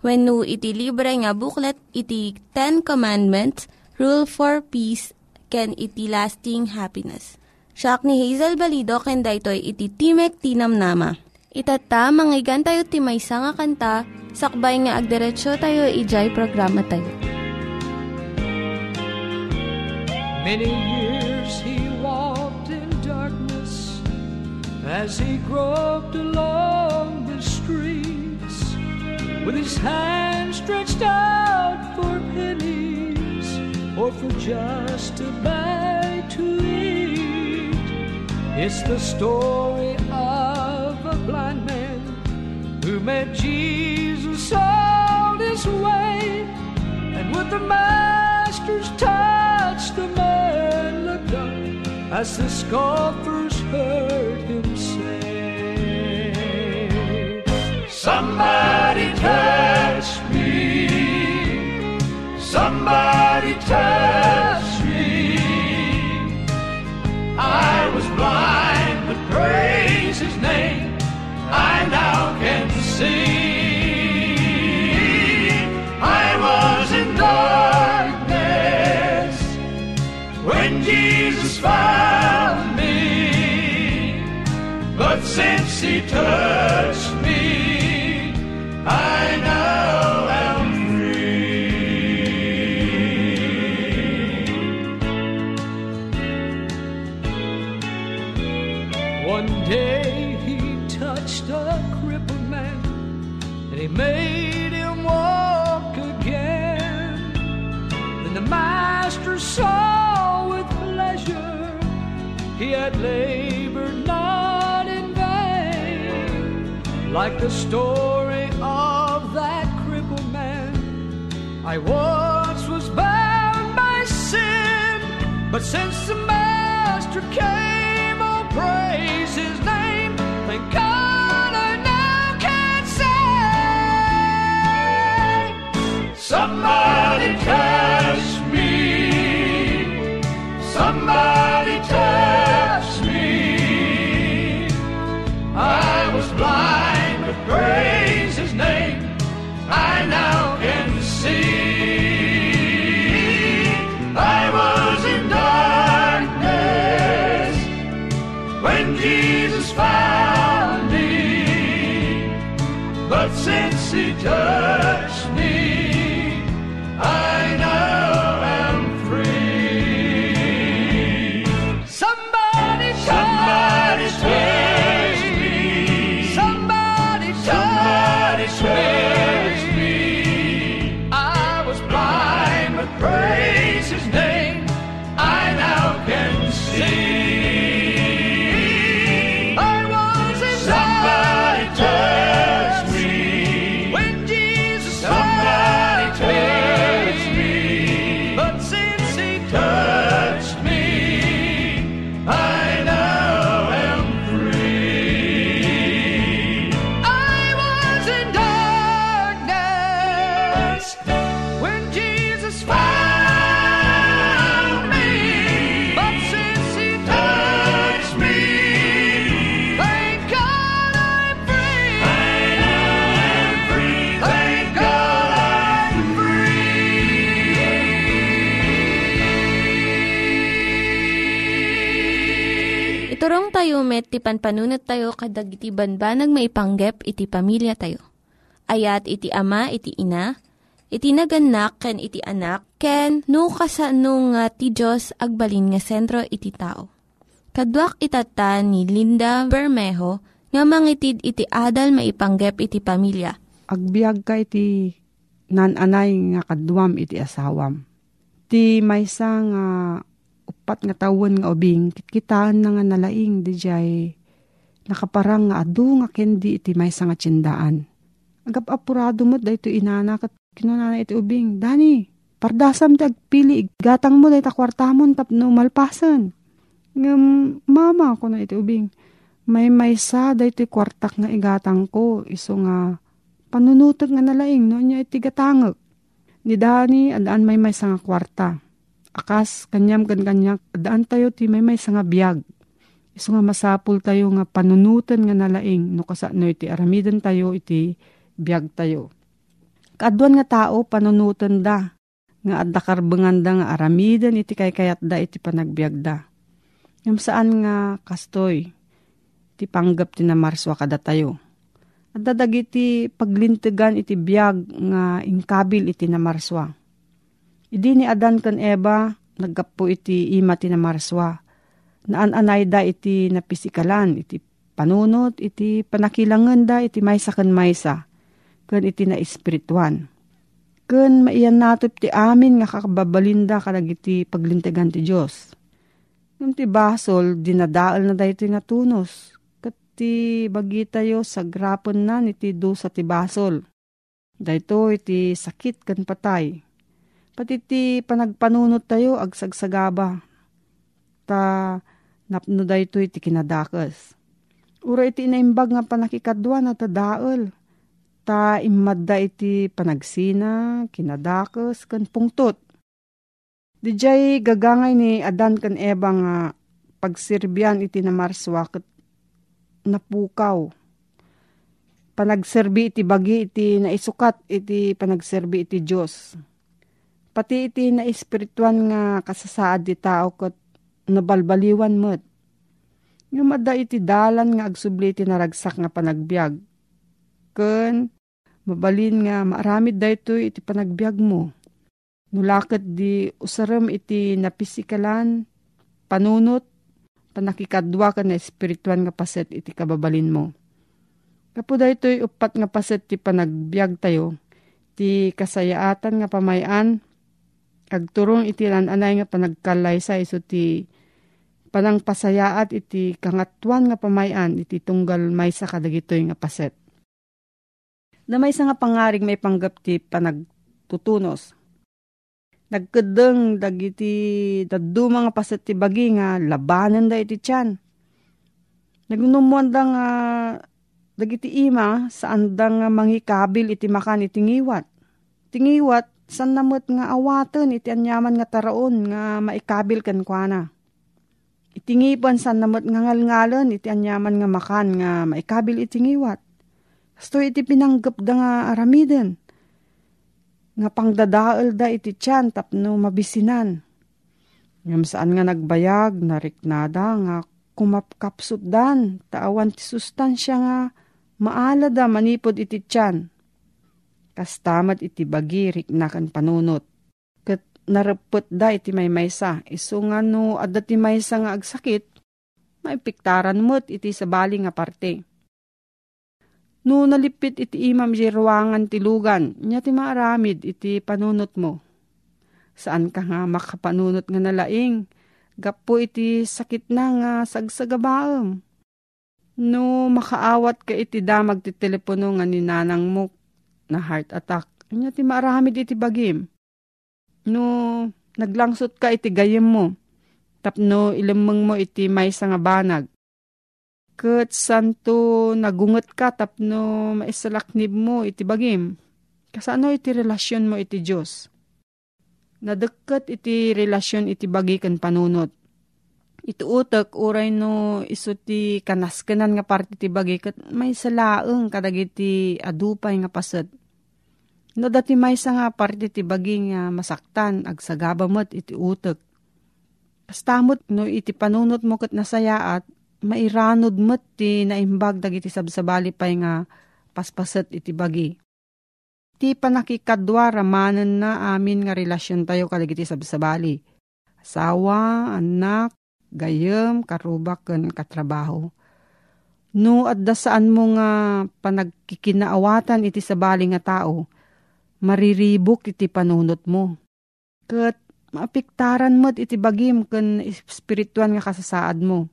When no iti libre nga booklet iti Ten Commandments, Rule for Peace, can iti lasting happiness. Siya ni Hazel Balido ken daytoy iti Timek Tinam Nama. Itata manggigan tayo timaysa nga kanta sakbay nga agderetsyo tayo ijay programa tayo. Many years he walked in darkness as he groped streets with his hand stretched out for pennies or for just a bite to eat. It's the story of a blind man who met Jesus on his way and with the master's touch, the man looked up as the scoffers heard Somebody touch me. Somebody touch me. I was blind, but praise his name. I now can see. I was in darkness when Jesus found me. But since he touched crippled man and he made him walk again. Then the master saw with pleasure he had labored not in vain. Like the story of that crippled man, I once was bound by sin, but since the master came, oh praise his name. Thank God Somebody touch me. Somebody touch me. I was blind, but praise his name. I now can see. I was in darkness when Jesus found me. But since he touched Met, ti panpanunat tayo kadag iti banbanag maipanggep iti pamilya tayo. Ayat iti ama, iti ina, iti naganak, ken iti anak, ken no, kasano nga ti Diyos agbalin nga sentro iti tao. Kaduak itata ni Linda Bermejo nga mangitid iti adal maipanggep iti pamilya. Agbiag ka iti nananay nga kaduam iti asawam. Ti maysa nga upat nga tawon nga ubing kitkitaan na nga nalaing di jay nakaparang nga adu nga kendi iti maysa nga tsindaan. Agap apurado mo dahito inana kat kinunana iti ubing. Dani, pardasam ti agpili gatang mo dahito kwartamon tapno malpasan. Ngam, mama ko na iti ubing. May maysa dahito kwartak nga igatang ko iso nga panunutag nga nalaing no niya iti gatangag. Ni Dani, adaan may may nga kwarta. Akas, kanyam kan kanyak, adaan tayo ti may may nga biyag. Iso nga masapul tayo nga panunutan nga nalaing, no kasano iti aramidan tayo iti biyag tayo. Kaadwan nga tao, panunutan da, nga adda karbengan da nga aramidan iti kaykayat da iti panagbiag da. Yung saan nga kastoy, ti panggap ti namarswa kada tayo at dadagiti paglintigan iti biyag nga ingkabil iti namarswa. Idi ni Adan kan Eva, naggapo iti ima ti namarswa. Naan-anay da iti napisikalan, iti panunot, iti panakilangan da, iti maysa kan maysa, kan iti na espirituan. Kan maiyan natop ti amin nga kakababalinda kalag iti paglintigan ti Diyos. Nung ti basol, dinadaal na da ito nga tunos iti bagi tayo sa grapon na iti do sa tibasol. Dahito iti sakit kan patay. Pati ti panagpanunot tayo agsagsagaba. Ta napno dahito iti kinadakas. Ura iti inaimbag nga panakikadwa na tadaal. Ta imadda iti panagsina, kinadakas, kan pungtot. Dijay gagangay ni Adan kan Eva nga pagsirbyan iti namarswa ket napukaw. Panagserbi iti bagi iti naisukat iti panagserbi iti Diyos. Pati iti na espirituan nga kasasaad di tao kat nabalbaliwan mo't. Yung mada iti dalan nga agsubli iti naragsak nga panagbiag. Ken mabalin nga maaramid da ito iti panagbiag mo. Nulakit di usaram iti napisikalan, panunot, panakikadwa ka na espirituan nga paset iti kababalin mo. Kapuda ito'y upat nga paset ti panagbiag tayo, ti kasayaatan nga pamayan, agturong iti lananay nga panagkalay sa iso ti panang pasayaat iti kangatuan nga pamayan iti tunggal may sa kadagitoy nga paset. Na may nga pangaring may panggap ti panagtutunos nagkedeng dagiti daddu mga paset ti bagi nga labanan da iti tiyan. Nagnumuan da nga dagiti ima saan da nga mangikabil iti makan iti ngiwat. Tingiwat san namot nga awaten iti anyaman nga taraon nga maikabil kan kuana. Itingipan san namot nga ngalngalan iti anyaman nga makan nga maikabil iti ngiwat. Sto iti pinanggap da nga aramiden nga pangdadaal da iti tiyan tapno mabisinan. Ngam saan nga nagbayag, nariknada nga kumapkapsut dan, taawan ti sustansya nga maala da manipod iti tiyan. Kastamat iti bagi riknakan panunot. Kat narapot da iti may maysa, iso nga no adda ti maysa nga agsakit, maipiktaran mo't iti sabali nga parte No nalipit iti imam di ruangan ti lugan, niya ti maaramid iti panunot mo. Saan ka nga makapanunot nga nalaing, gapo iti sakit na nga sagsagabaam. No makaawat ka iti damag ti telepono nga ni nanang mo na heart attack, niya ti maaramid iti bagim. No naglangsot ka iti gayem mo, tapno ilamang mo iti may nga banag ket santo nagunget ka tapno maisalaknib mo iti bagim. Kasano iti relasyon mo iti Diyos? Nadagkat iti relasyon iti bagi kan panunot. Iti utak uray no iso ti kanaskanan nga parte ti bagi kat may salaeng kadag iti adupay nga paset. No dati may sa nga parte ti bagi nga masaktan agsagabamot iti utak. Kastamot no iti panunot mo kat nasayaat mairanod met ti naimbag dagiti sabsabali pay nga paspaset iti bagi. Ti panakikadwa ramanan na amin nga relasyon tayo kadagiti sabsabali. Asawa, anak, gayem, karubak, ken katrabaho. No adda saan mo nga panagkikinaawatan iti sabali nga tao, mariribok iti panunot mo. Kat maapiktaran mo't iti bagim ken espirituan nga kasasaad mo.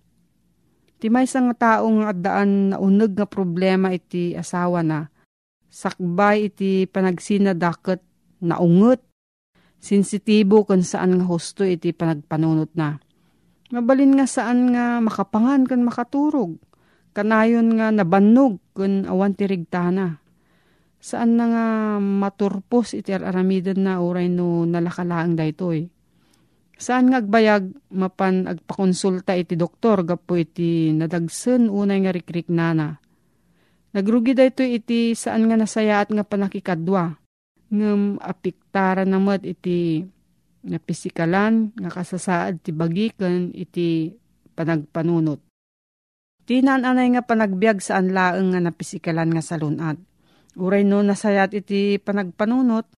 Ti may nga taong addaan na uneg nga problema iti asawa na, sakbay iti panagsinadaket na unget, sensitibo kung saan nga husto iti panagpanunot na. Mabalin nga saan nga makapangan kan makaturog, kanayon nga nabannog kun awan tirigtana. Saan na nga maturpos iti aramidan na uray no nalakalaang daytoy. Saan nga agbayag mapan agpakonsulta iti doktor gapo iti nadagsen unay nga rikrik nana. Nagrugi dayto iti saan nga nasayaat nga panakikadwa. Ngem apiktara namat iti nga pisikalan nga kasasaad ti bagikan iti panagpanunot. Tinananay nga panagbiag saan laeng nga napisikalan nga salunat. Uray no nasayat iti panagpanunot,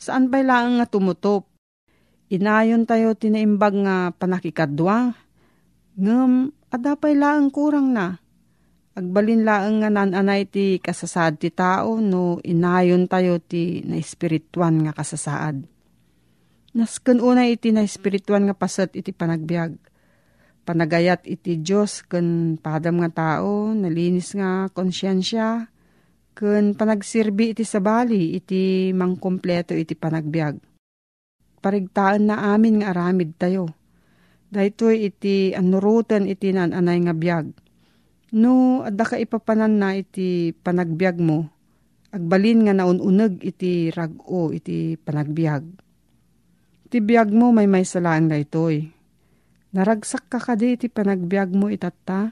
saan bay laeng nga tumutop. Inayon tayo tinaimbag nga panakikadwa. Ngem, adapay laeng kurang na. Agbalin laeng nga nananay ti kasasaad ti tao no inayon tayo ti na espirituan nga kasasaad. Nasken unay iti na espirituan nga pasat iti panagbiag. Panagayat iti Diyos ken padam nga tao, nalinis nga konsyensya, ken panagsirbi iti sabali iti mangkompleto iti panagbiag. Parigtaan na amin nga aramid tayo. Daytoy iti anurutan iti nananay nga biag. No, adda ka ipapanan na iti panagbiag mo, agbalin nga naununeg iti rago iti panagbiag. Iti biag mo may may salaan daytoy. Naragsak ka kadi iti panagbiag mo itatta.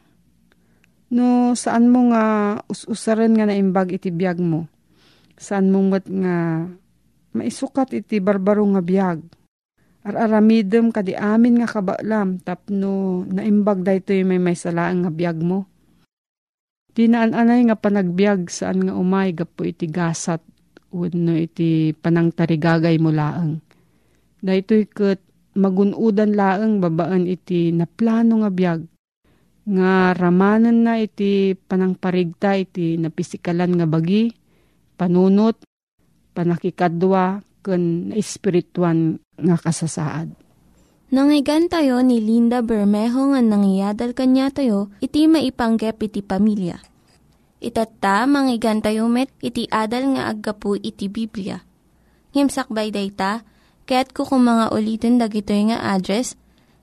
No, saan mo nga us-usaran nga naimbag iti biag mo? Saan mo mat nga maisukat iti barbaro nga biag? Ar-aramidem kadi amin nga kabalam tapno naimbag daytoy may may salaan nga biag mo. Tinaan-anay nga panagbiag saan nga umay gapo iti gasat wenno iti panangtarigagay mo laeng. Daytoy ket magunudan laeng babaan iti naplano nga biag nga ramanan na iti panangparigta iti napisikalan nga bagi, panunot, panakikadwa, ken espirituan nga kasasaad. Nangyigan tayo ni Linda Bermejo nga nangyadal kanya tayo, iti maipanggep iti pamilya. Itatta, manggigan tayo met, iti adal nga aggapu iti Biblia. Ngimsakbay day ta, kaya't kukumanga ulitin dagito nga address,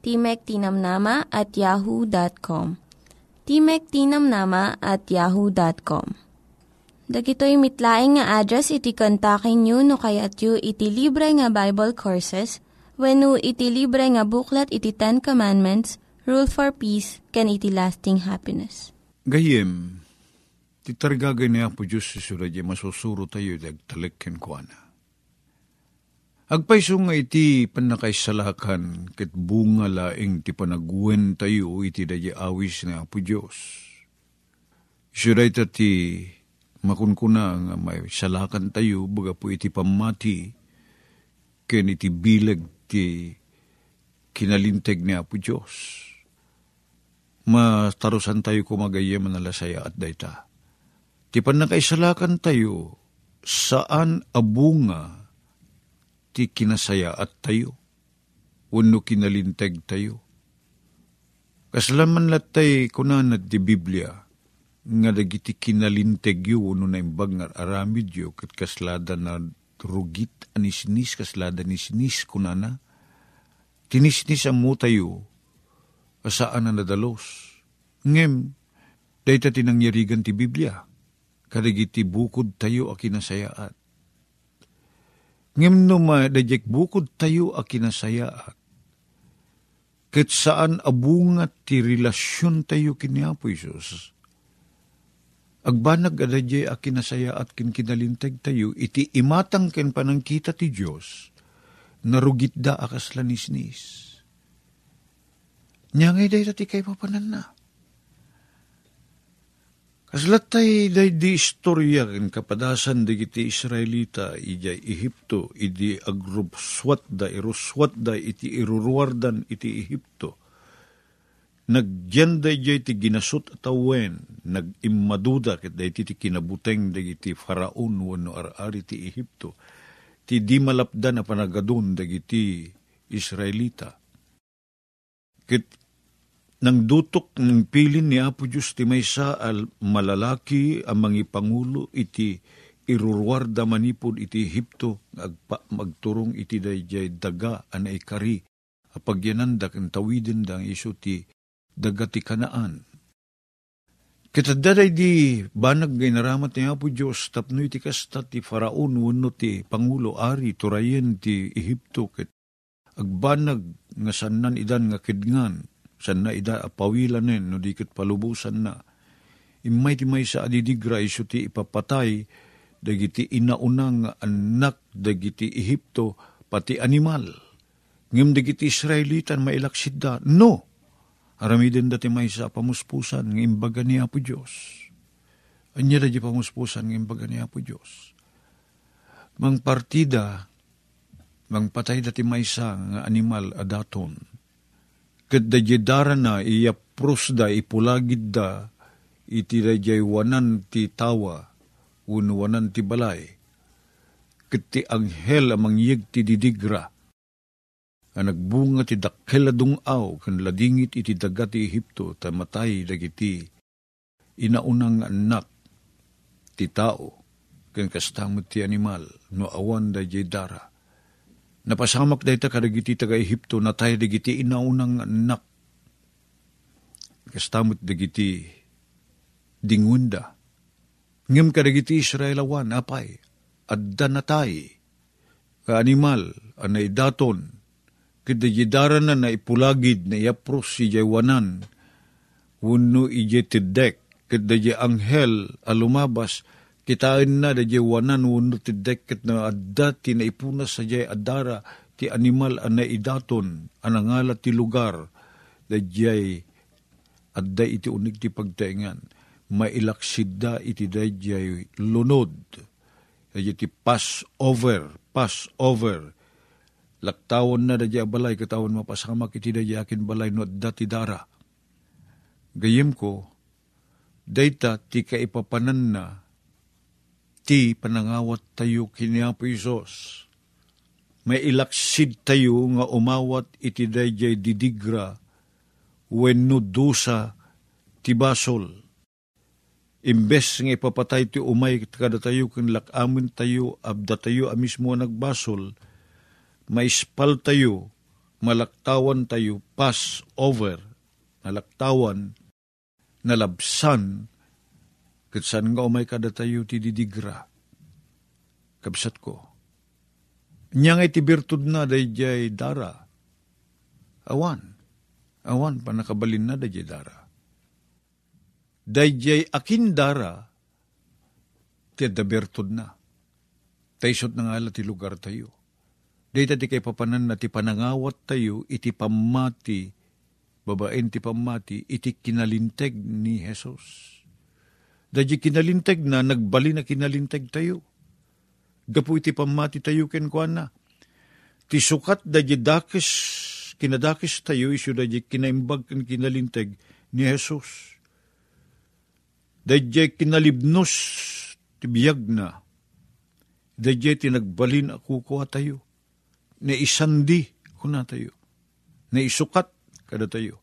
Timek Tinamnama at yahoo.com. Timek Tinamnama at yahoo.com. Dagitoy mitlaing nga address iti kontakin nyo no kayat yu iti libre nga Bible Courses when iti libre nga buklat iti Ten Commandments, Rule for Peace, can iti lasting happiness. Gayem, titargagay niya po Diyos si Suradya masusuro tayo dagtalikin ko na. Agpaiso nga iti panakaisalakan ket bunga laeng ti panagwen tayo iti dadya awis nga po Diyos. Isuday ta ti makunkuna nga may salakan tayo baga po iti pamati ken iti bilag ti kinalinteg ni Apo Diyos. Matarusan tayo kumagayem nalasaya at dayta. Ti panakaisalakan tayo saan abunga ti kinasaya at tayo. Wano kinalinteg tayo. Kaslaman latay kunan di Biblia, nga dagiti kinalinteg yu, wano na imbag nga aramid yu, kat kaslada na rugit anisnis, kaslada nisnis kunana, tinisnis mo tayo, asaan na nadalos. Ngem, Dahita tinangyarigan ti Biblia. Karigiti bukod tayo a kinasayaat. Ngem no ma dajek bukod tayo a kinasayaat. Ket saan abungat ti relasyon tayo kini Apo Isus. Agbanag adadye a kinasayaat kin kinalintag tayo, iti imatang ken panangkita ti Diyos, narugit da akas lanisnis. Nyangay day ti kay papanan na. Kaslat tay day di istorya ken kapadasan di iti Israelita ijay Ehipto idi agrupswat da iruswat da iti iruruardan iti Ehipto. Nagyan day jay ti ginasot at awen, nag-immaduda day ti kinabuteng day iti faraon wano ar-ari ti Ehipto. Ti di malapdan na panagadun day iti Israelita. Ket nang dutok ng pilin ni Apo Diyos ti maysa al malalaki ang mga pangulo iti irurwarda manipod iti Ehipto agpa magturong iti dayjay daga anay kari apagyananda ken tawiden dang iso ti daga ti kanaan. Kitadaday di banag ngay naramat ni Apo Diyos tapno iti kasta ti faraon wano ti pangulo ari turayen ti Ehipto ket agbanag nga sanan idan nga kidngan san na ida apawilanen no dikit palubusan na. Imay ti may sa adidigra iso ti ipapatay dagiti inaunang anak dagiti Ehipto pati animal. Ngim dagiti Israelitan mailaksid da. No! Aramiden dati may sa pamuspusan ng imbaga ni Apo Diyos. Anya da di pamuspusan ng imbaga ni Apo Diyos. Mang partida, mang patay dati may sa nga animal adaton ket dayedara na iapros da ipulagid da iti dayjay wanan ti tawa uno wanan ti balay ket ti anghel amang yeg ti didigra ang nagbunga ti dakkel aw kan ladingit iti daga ti Ehipto ta matay dagiti inaunang anak ti tao ken kastamot ti animal no awan da dara Napasamak dayta kadagiti taga Ehipto na tayo dagiti inaunang anak. Kastamot dagiti dingunda. Ngem kadagiti Israelawan apay. Adda na tayo. Ka animal anay daton. Kadagidaran na na ipulagid na iapros si jaywanan. Wano ije tidek. Kadaji anghel alumabas kitain na da wanan wano ti deket na adda ti na ipunas sa jay adara ti animal ana idaton anangala ti lugar. Da jay adda iti unig ti pagtaingan. Mailaksid da iti da jay lunod. Da ti pass over pass over laktawon na da jay balay katawon mapasamak iti da akin balay no adda ti dara. Gayem ko dayta ti kaipapanan na ti panangawat tayo kini Apo Isos. May ilaksid tayo nga umawat iti dayjay didigra wenno dusa ti basol. Imbes nga ipapatay ti umay kada tayo kin lakamin tayo abda tayo amismo nagbasol, maispal tayo, malaktawan tayo, pass over, nalaktawan, nalabsan, Kat saan nga umay kada tayo ti didigra. Kabsat ko. Nyang iti birtud na dayjay dara. Awan. Awan pa nakabalin na dayjay dara. Dayjay akin dara ti da birtud na. Taysot na nga ti lugar tayo. Dayta di kay papanan na ti panangawat tayo iti pamati babaen ti pamati iti kinalinteg ni Jesus Dadya kinalintag na, nagbali na kinalintag tayo. Gapu iti pamati tayo ken na. Ti sukat dadya dakis, kinadakis tayo, iso dadya kinaimbag ken kinalintag ni Jesus. Dadya kinalibnos, ti biyag na. Dadya tinagbalin ako ko tayo. Na isandi ko na tayo. Na isukat kada tayo.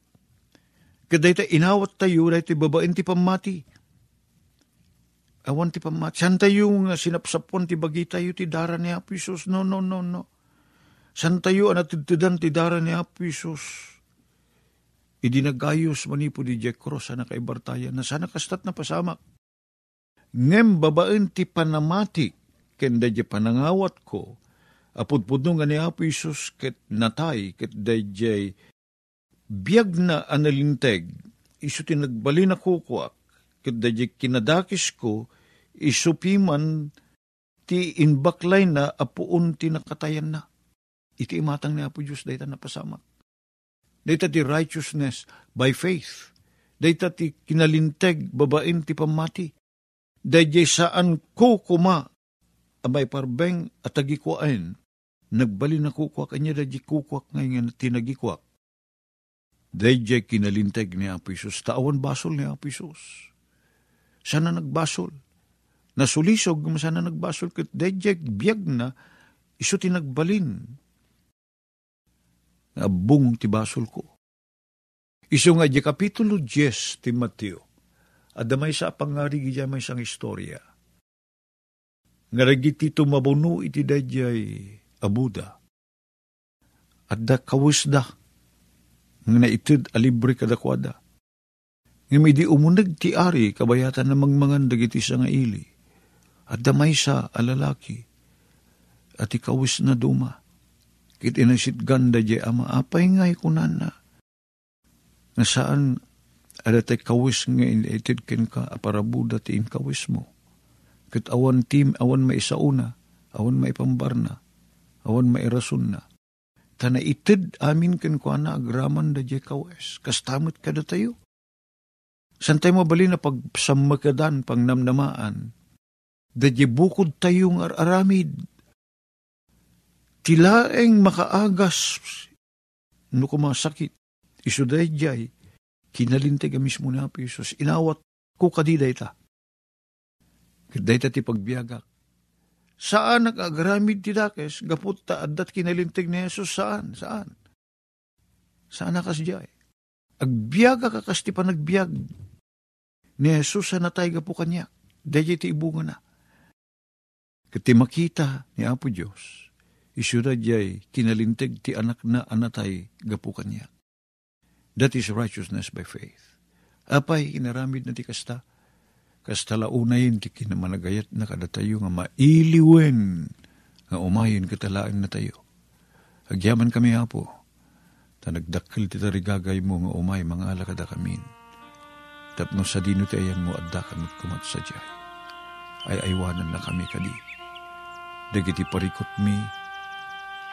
Kada ita inawat tayo, dahil ti babaen ti pamati Awan ti pamat. Tayo nga sinapsapon ti bagi tayo ti dara ni Apo? No, no, no, no. San tayo anatidtidan ti dara ni Apo Isus? idinagayos manipo di Jack Cross sana kaibartayan na sana kastat na pasamak. Ngem babaen ti panamati kenda di panangawat ko apudpud nga ni Apo ket natay ket dayjay biyag na analinteg iso ti nagbali na ket dayjay kinadakis ko isupiman ti inbaklay na apuun ti nakatayan na. Iti imatang ni Apo Diyos dayta napasamak. Dayta ti righteousness by faith. Dayta ti kinalinteg babain ti pamati. Dayjay saan ko kuma abay parbeng at tagikuain. Nagbali na kukwak kanya dayjay kukwak ngayon tinagikwak. Dayjay kinalinteg ni Apo Isus. Taawan basol ni Apo Isus. Sana nagbasol. Nasulisog sana nagbasol ket dayjay biyag na iso tinagbalin abung ti basol ko. Iso nga di kapitulo 10 ti Mateo. Adamay sa pangari gija may isang istorya. Nga ragiti tumabuno iti dayjay abuda. At da kawis da. Nga naitid alibre kadakwada. Nga may di umunag ti ari kabayatan na mangmangan dagiti sa nga ili. At damay sa alalaki. At ikawis na duma Kit inasit ganda di ama, apay ngay kunan na. Nga saan, ada tay kawis nga initid ken ka, aparabuda ti kawis mo. Kit awan tim, awan may isauna, awan may pambarna, awan may rason na. Tana itid amin ken ko na agraman da di kawis, kastamot kada tayo. Santay mo bali na pagsamakadan, pang namnamaan, da di bukod tayong ar aramid, Tilaeng makaagas no kumasakit. Isuday jay, kinalintay ka mismo na po Isus. Inawat ko kadiday ta. Kaday ta ti pagbiagak. Saan nag-agramid ti dakes? Gapot ta adat kinalintig ni Jesus. Saan? Saan? Saan nakas jay? Agbiaga ka kas ti panagbiag. Ni Jesus sa natay gapo kanya. Daya ti ibunga na. Kati makita ni Apo Diyos isura jay kinalintig ti anak na anatay gapu kanya. That is righteousness by faith. Apay inaramid na ti kasta, kasta launayin ti kinamanagayat na kadatayo nga mailiwen nga umayin katalaan na tayo. Agyaman kami hapo, ta nagdakil ti tarigagay mo nga umay mga alakada kamin. Tapno sa dino ti ayan mo adda kamot kumat sa. Ay aywanan na kami kadi. Dagiti parikot mi,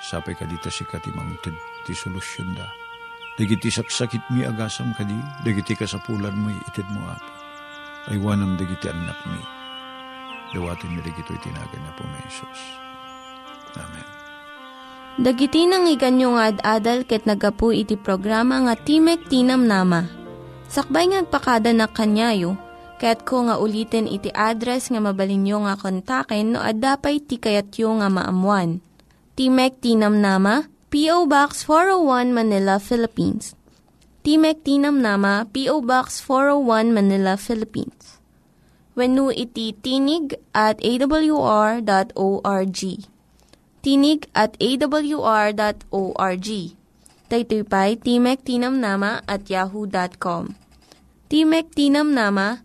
Sapay ka dita si katimang tid ti solusyon da. Dagiti saksakit mi agasam kadi, dagiti kasapulan mo itid mo apo. Ay wanam dagiti anak mi. Dawatin mi dagito itinagan na po may. Amen. Dagiti nang iganyo nga ad-adal ket nagapu iti programa nga Timek Tinam Nama. Sakbay ngagpakada na kanyayo, ket ko nga ulitin iti address nga mabalinyo nga kontaken no ad-dapay tikayatyo nga maamuan. Timek Tinam Nama, P.O. Box 401 Manila, Philippines. Timek Tinam Nama, P.O. Box 401 Manila, Philippines. When iti tinig at awr.org. Tinig at awr.org. Daytoy pa'y Timek Tinam Nama at yahoo.com. Timek Tinam Nama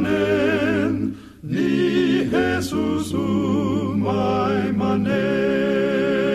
manen, ni Jesus umay manen.